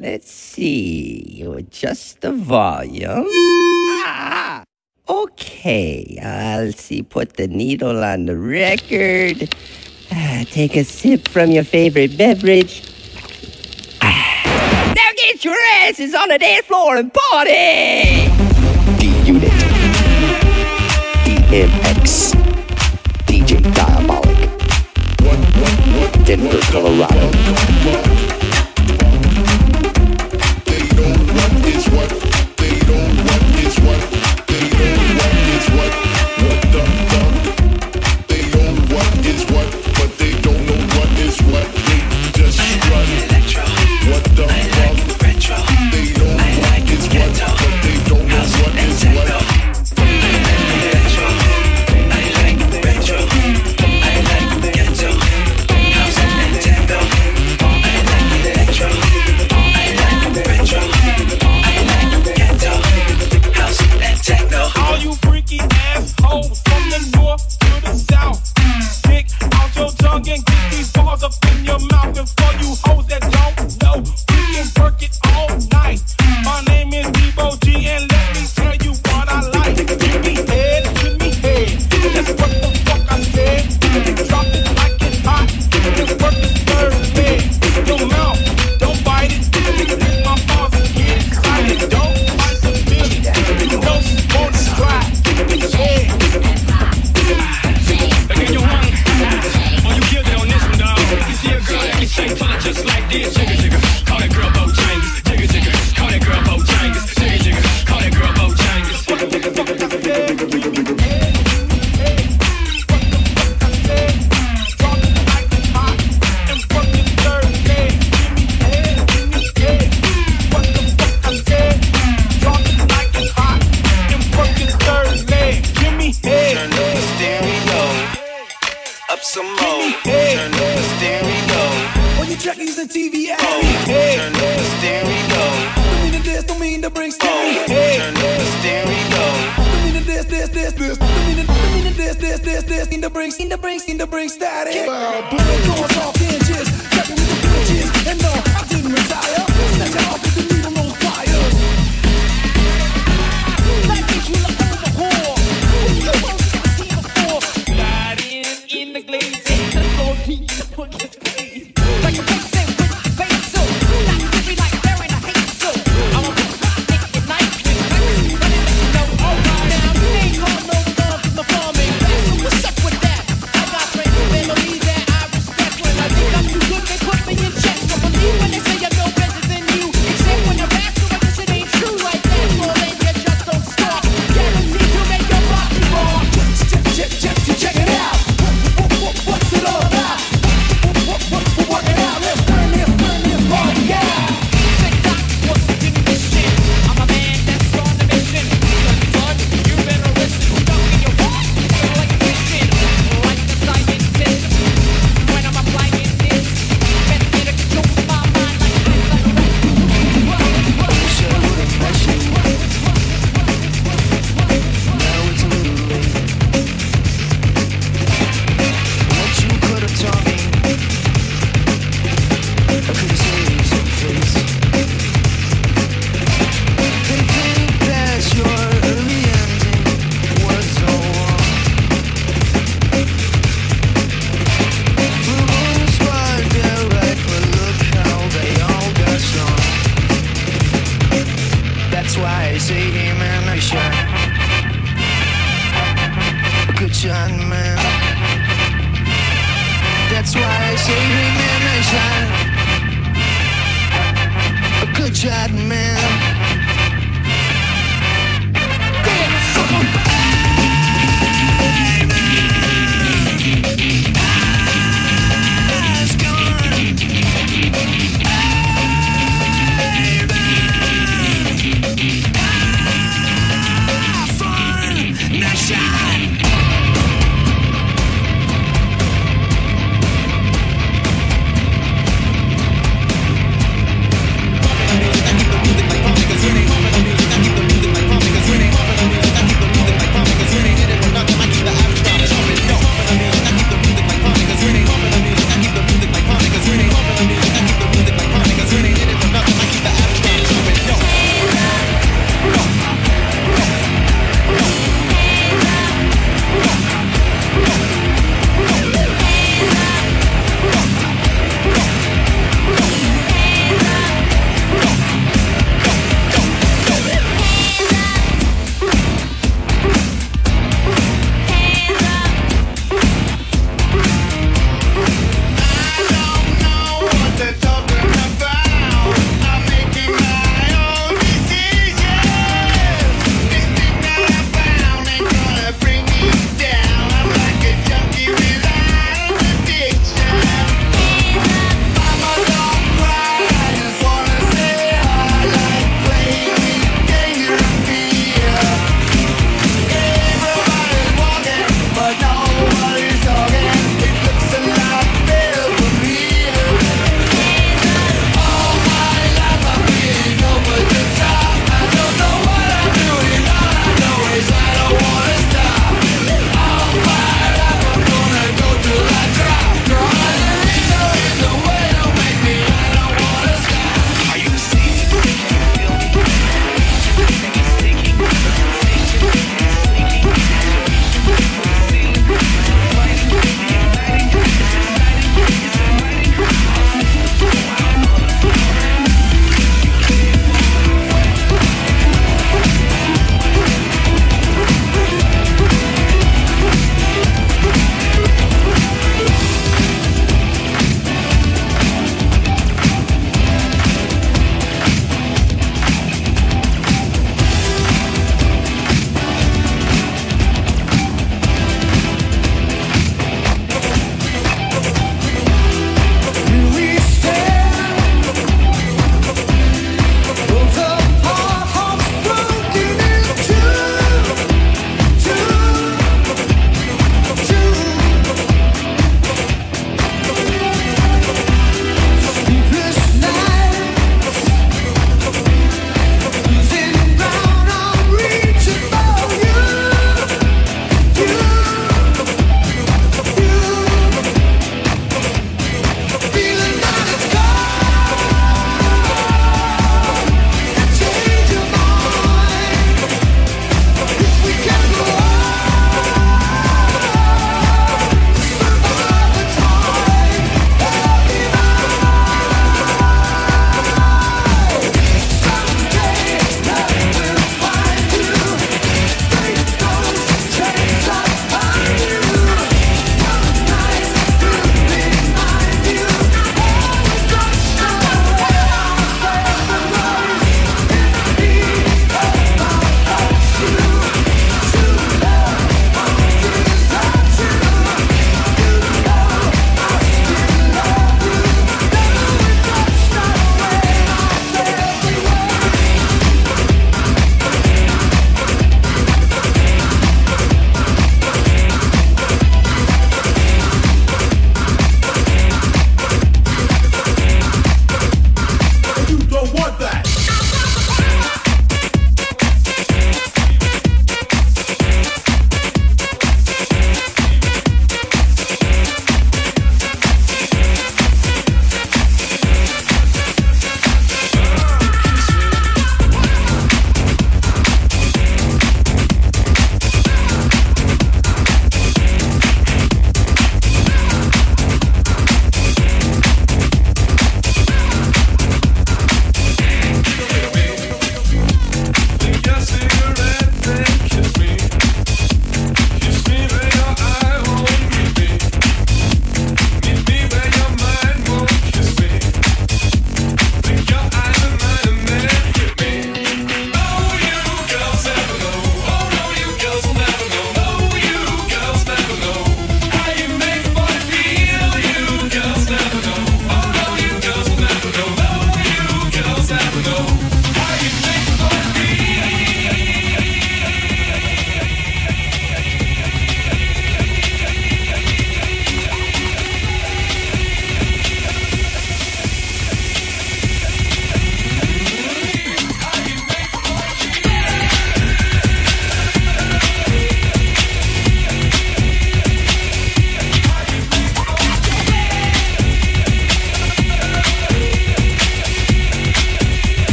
Let's see, adjust the volume. Ah! Okay, I'll see, put the needle on the record. Ah, take a sip from your favorite beverage. Ah. Now get your asses on the dance floor and party! D Unit. DMX. DJ Diabolic. Denver, Colorado. the brakes. in the brakes. static.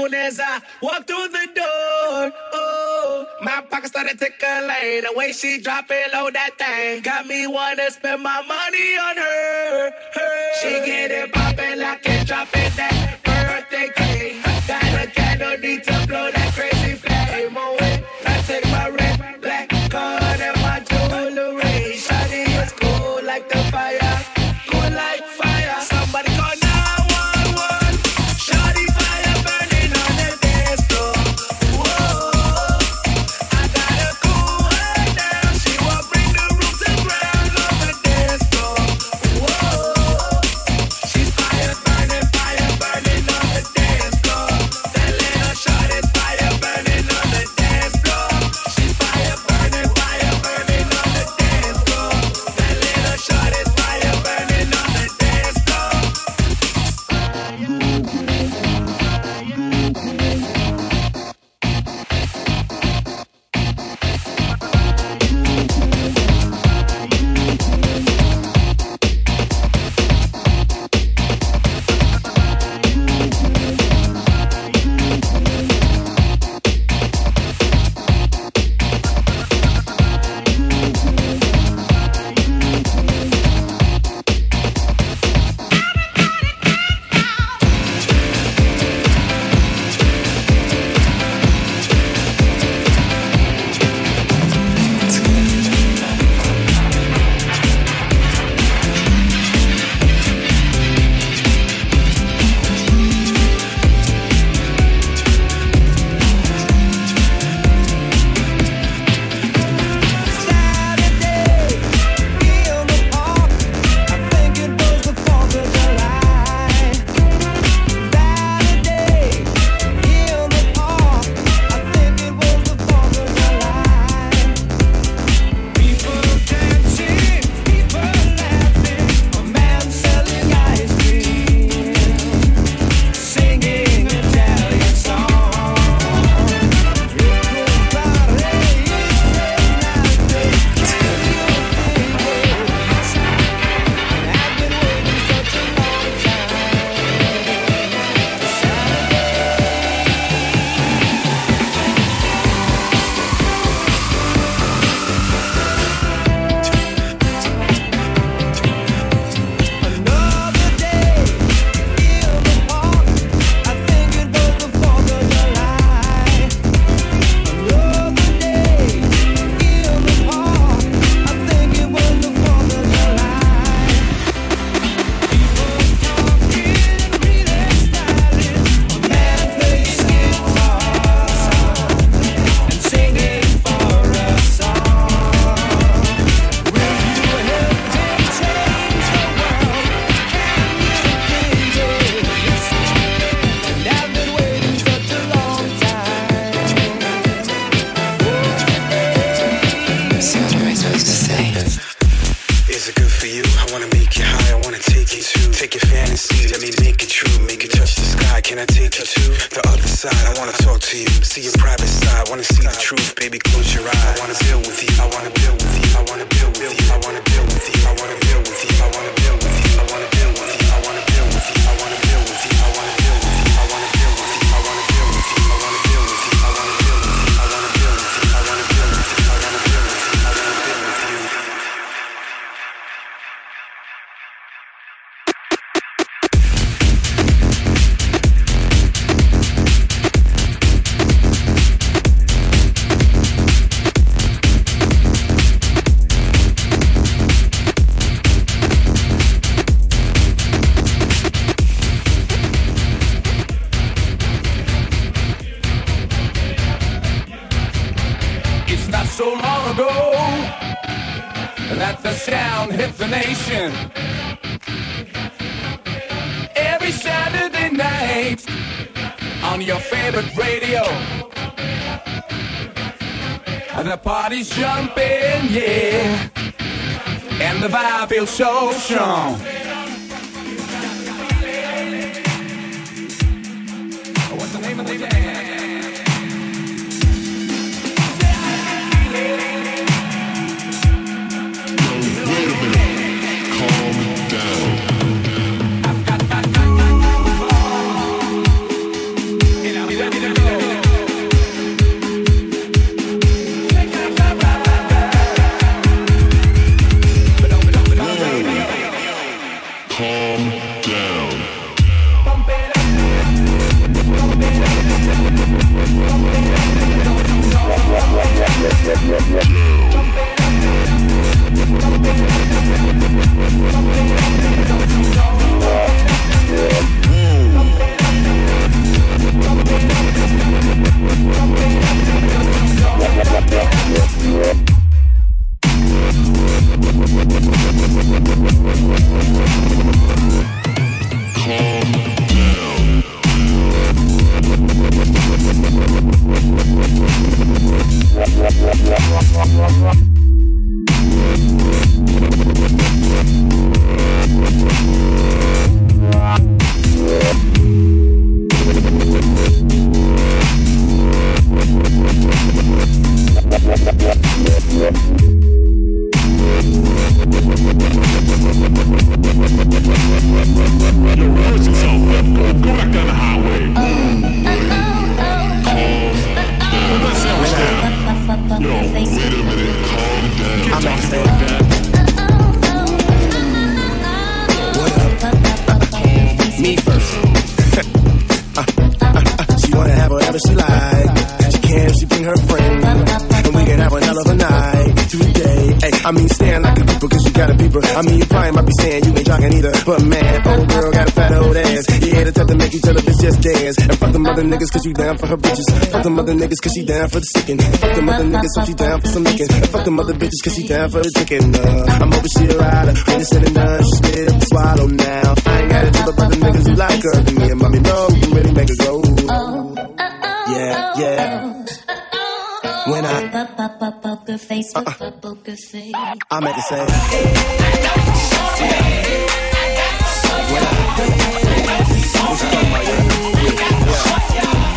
soon as I walked through the door, oh, my pocket started tickling. The way she drop it low, that thing got me wanna spend my money on her. her. She get it poppin' like it, drop it. cause you down for her bitches. Fuck them other niggas cause she down for the sticking. Fuck them other niggas so she down for some licking. Fuck them other bitches cause she down for the ticking. Uh, I'm hoping she a rider. When it's said enough. done, she spit up swallow now. I ain't gotta trip up the niggas who like her. And me and mommy know you really make it go. Yeah, yeah. When I uh-uh. pop, pop, pop, poker face, pop, poker face. I'm at the same. When I. What's up, my yeah.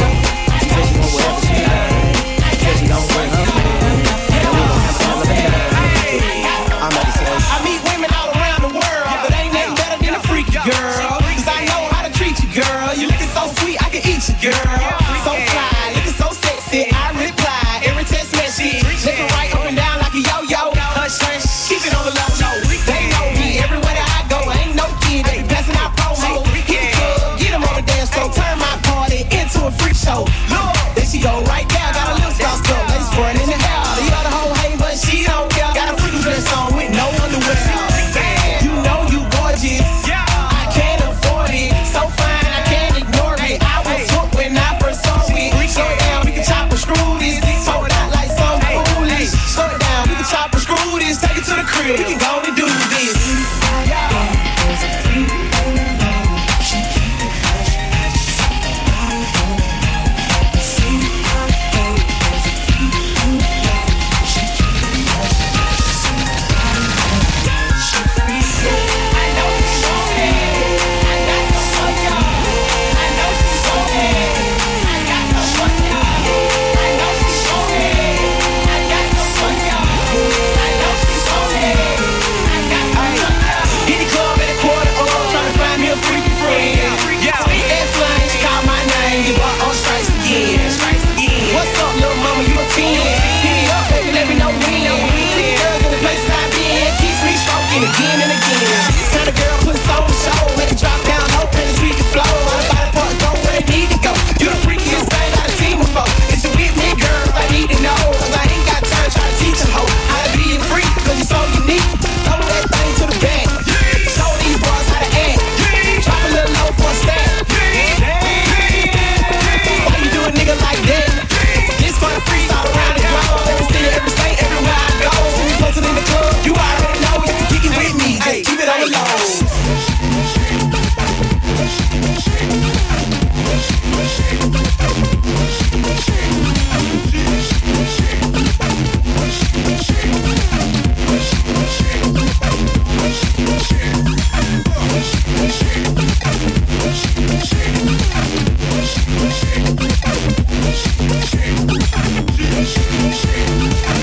Thank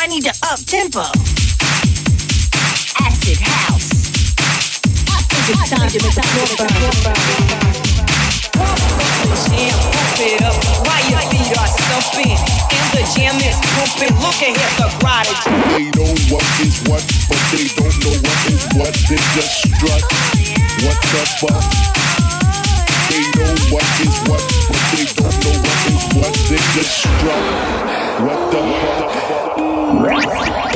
I need to up tempo. Acid house. I think it's time to make the floor Jam, pump it up while your feet are stumping and the jam is pumping. Look at here, the prodigy. They know what is what, but they don't know what is what. They just strut. What the fuck? They know what is what, but they don't know what is what. They just strut. What the fuck? Let's go.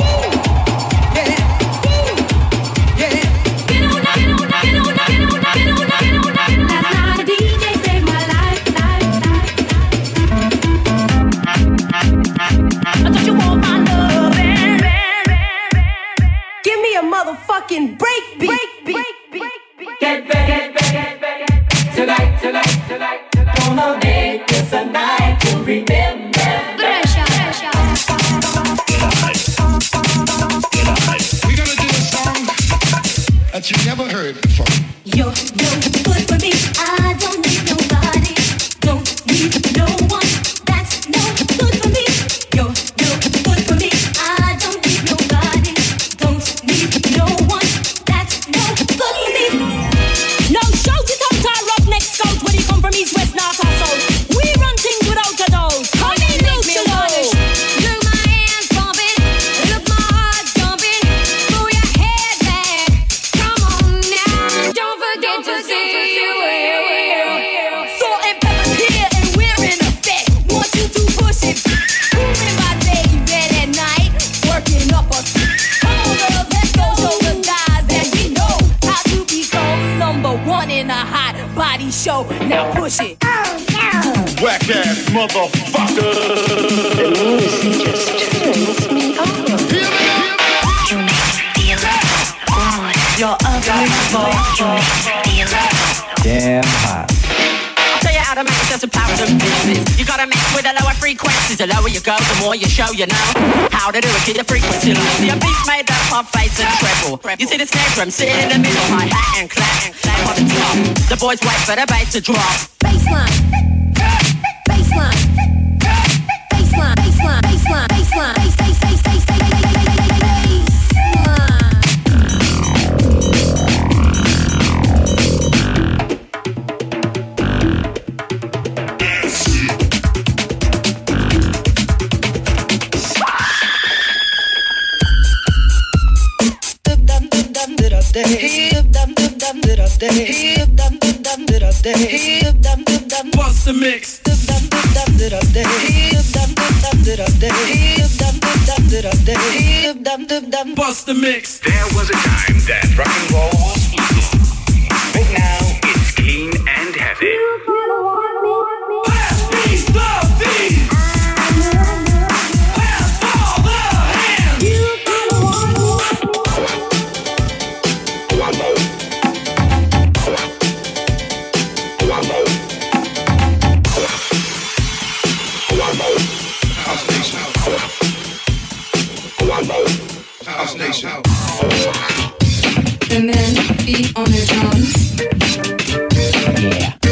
Oh, no. Whack ass motherfucker. Me me? You're unbelievable. You. Damn hot gotta make just a power of business. You gotta mix with the lower frequencies. The lower you go, the more you show you know how to do it. Keep the frequency low. See, a beat's made up of bass and treble. You see the snare drum sitting in the middle, hi-hat and clap and clap on the top. The boys wait for the bass to drop. Bassline, bassline, bassline, bassline, bassline, bassline. Bust the mix. Bust the mix. There was a time that rock and roll Station. The men beat on their drums. Yeah.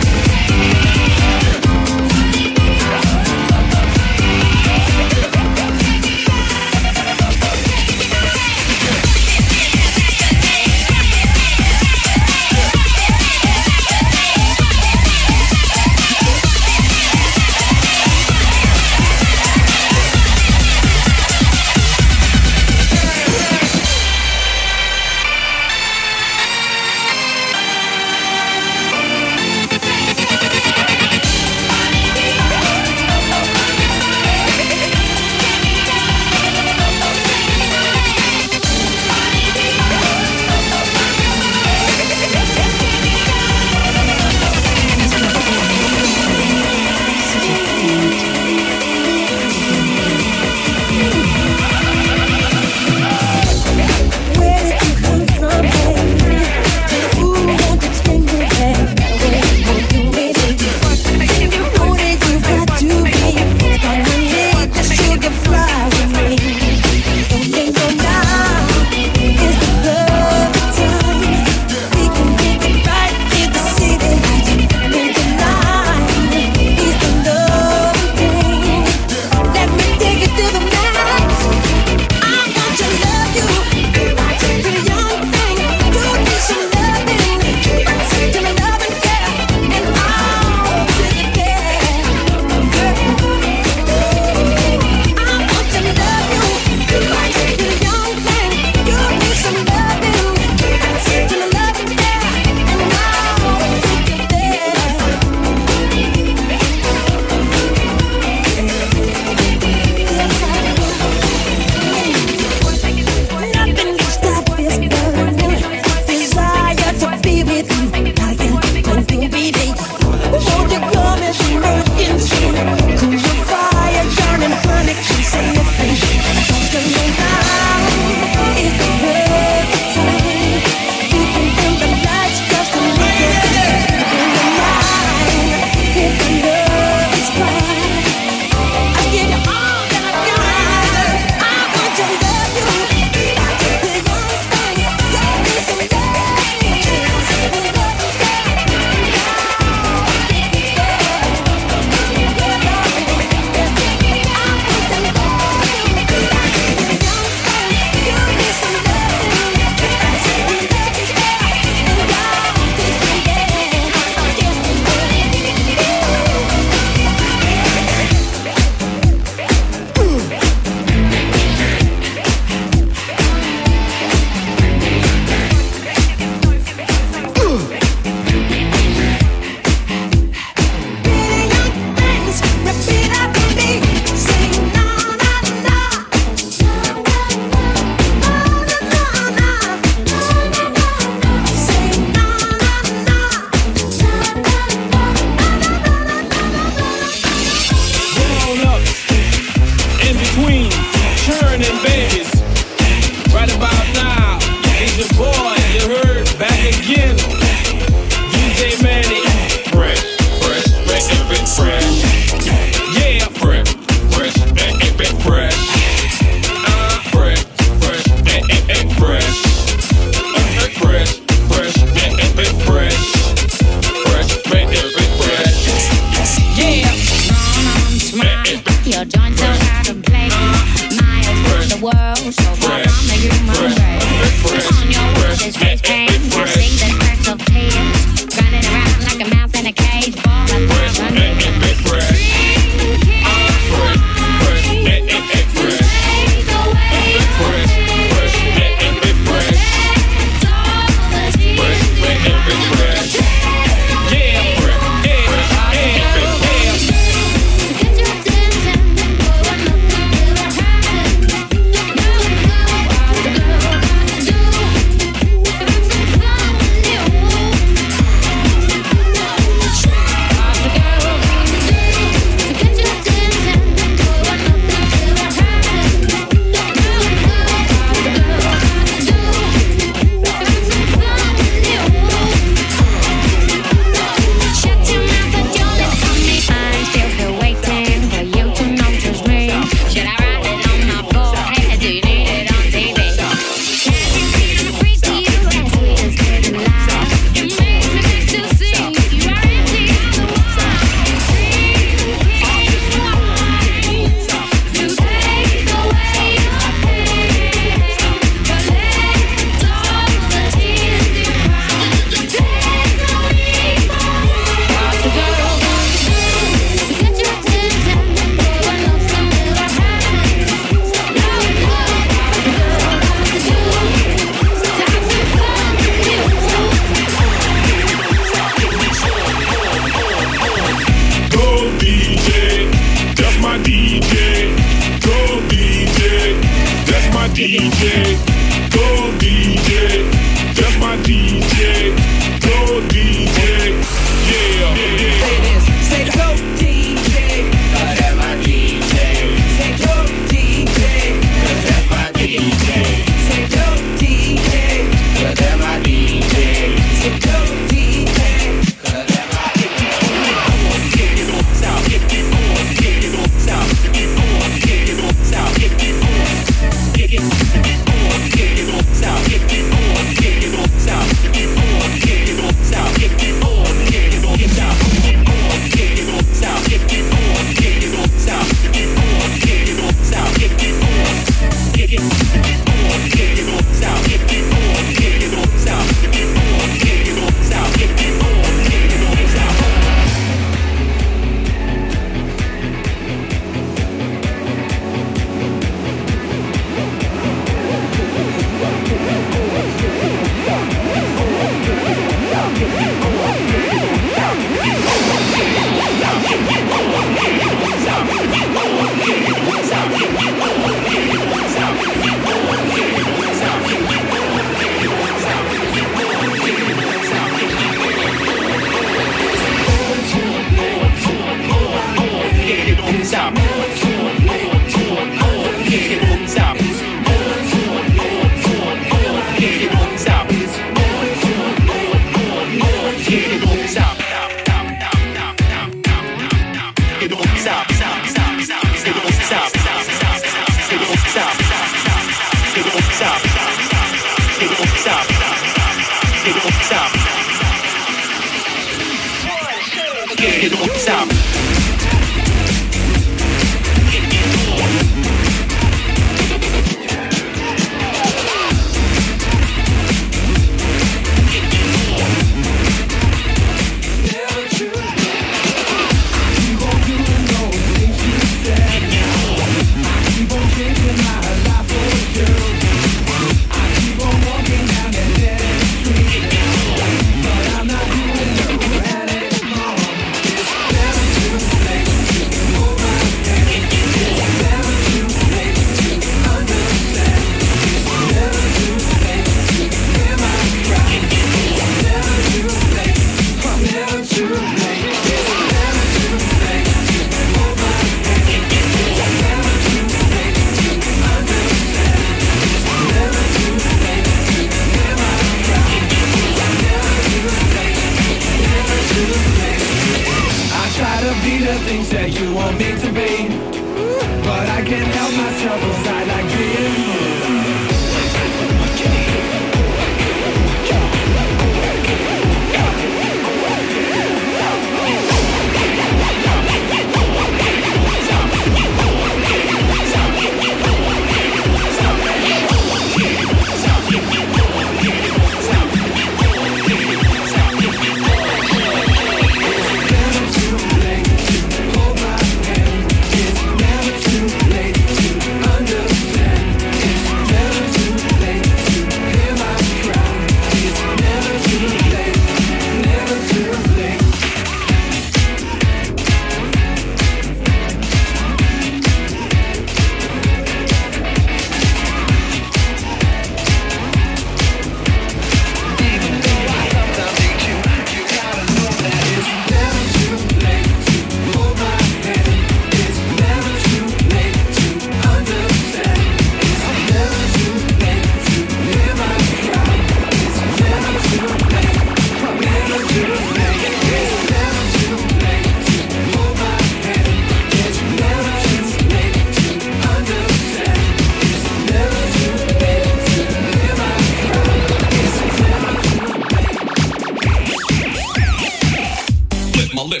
my lip.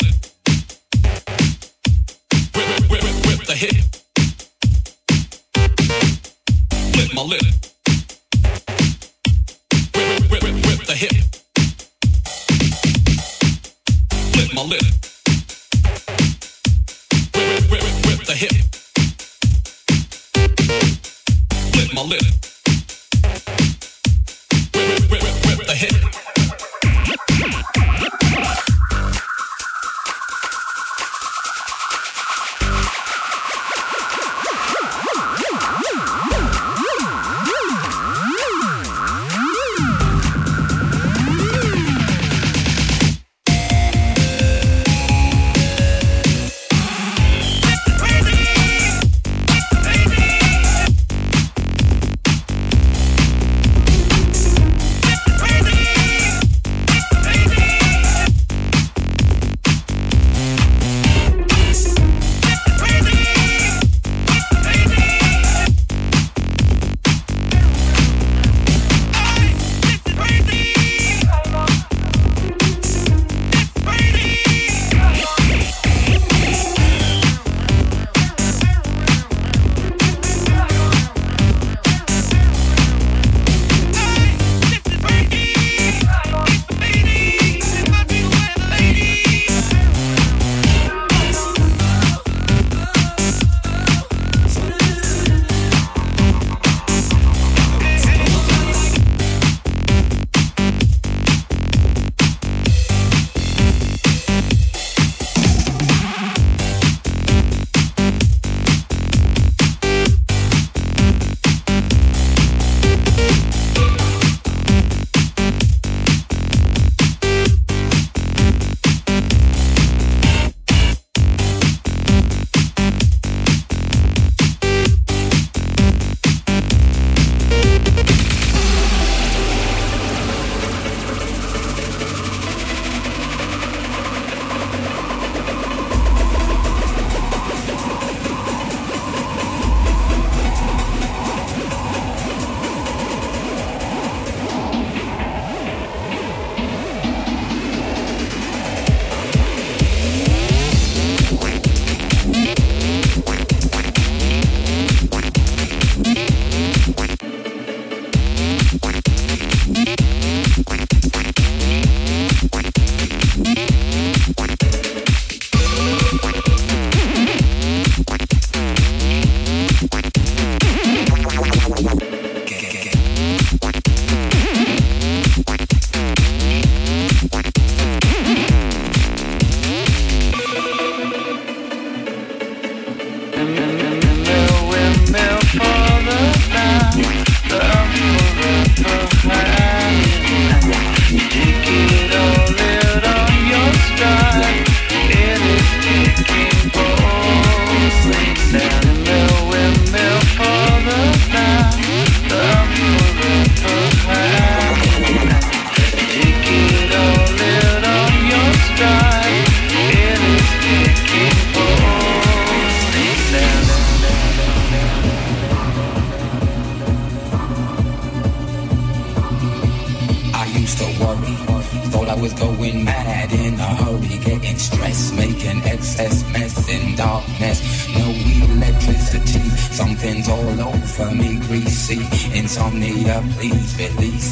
The hip. Flip my lip. The hip. Flip my lip. The hip. Flip my lip.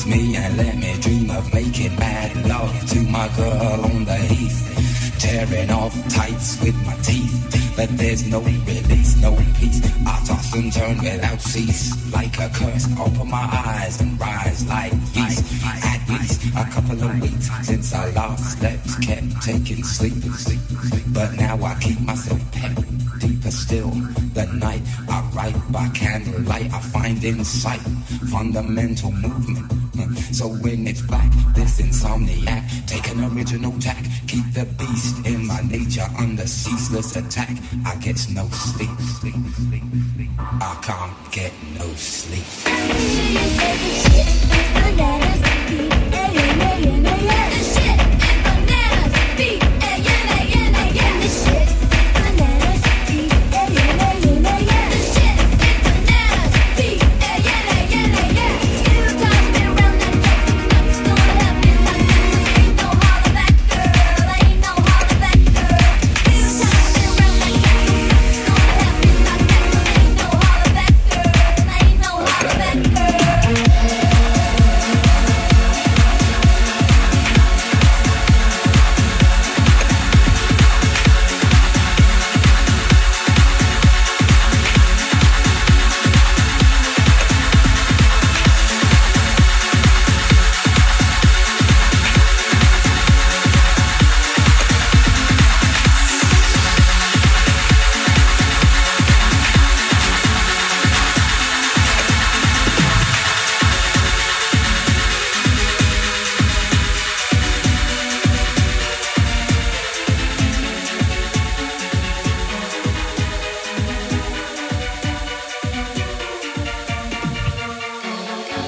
Me and let me dream of making mad love to my girl on the heath. Tearing off tights with my teeth, but there's no release, no peace. I toss and turn without cease, like a curse. Open my eyes and rise like yeast. At least a couple of weeks since I last slept, kept taking sleep. But now I keep myself pet deeper still. The night I write by candlelight, I find insight, fundamental movement. So when it's black, this insomniac, take an original tack, keep the beast in my nature under ceaseless attack. I get no sleep. I can't get no sleep.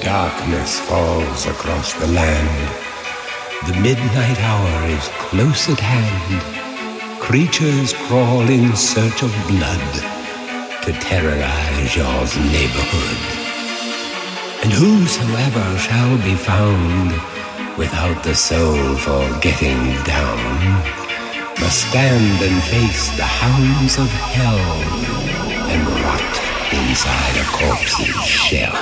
Darkness falls across the land. The midnight hour is close at hand. Creatures crawl in search of blood to terrorize your neighborhood. And whosoever shall be found without the soul for getting down must stand and face the hounds of hell and rot inside a corpse's shell.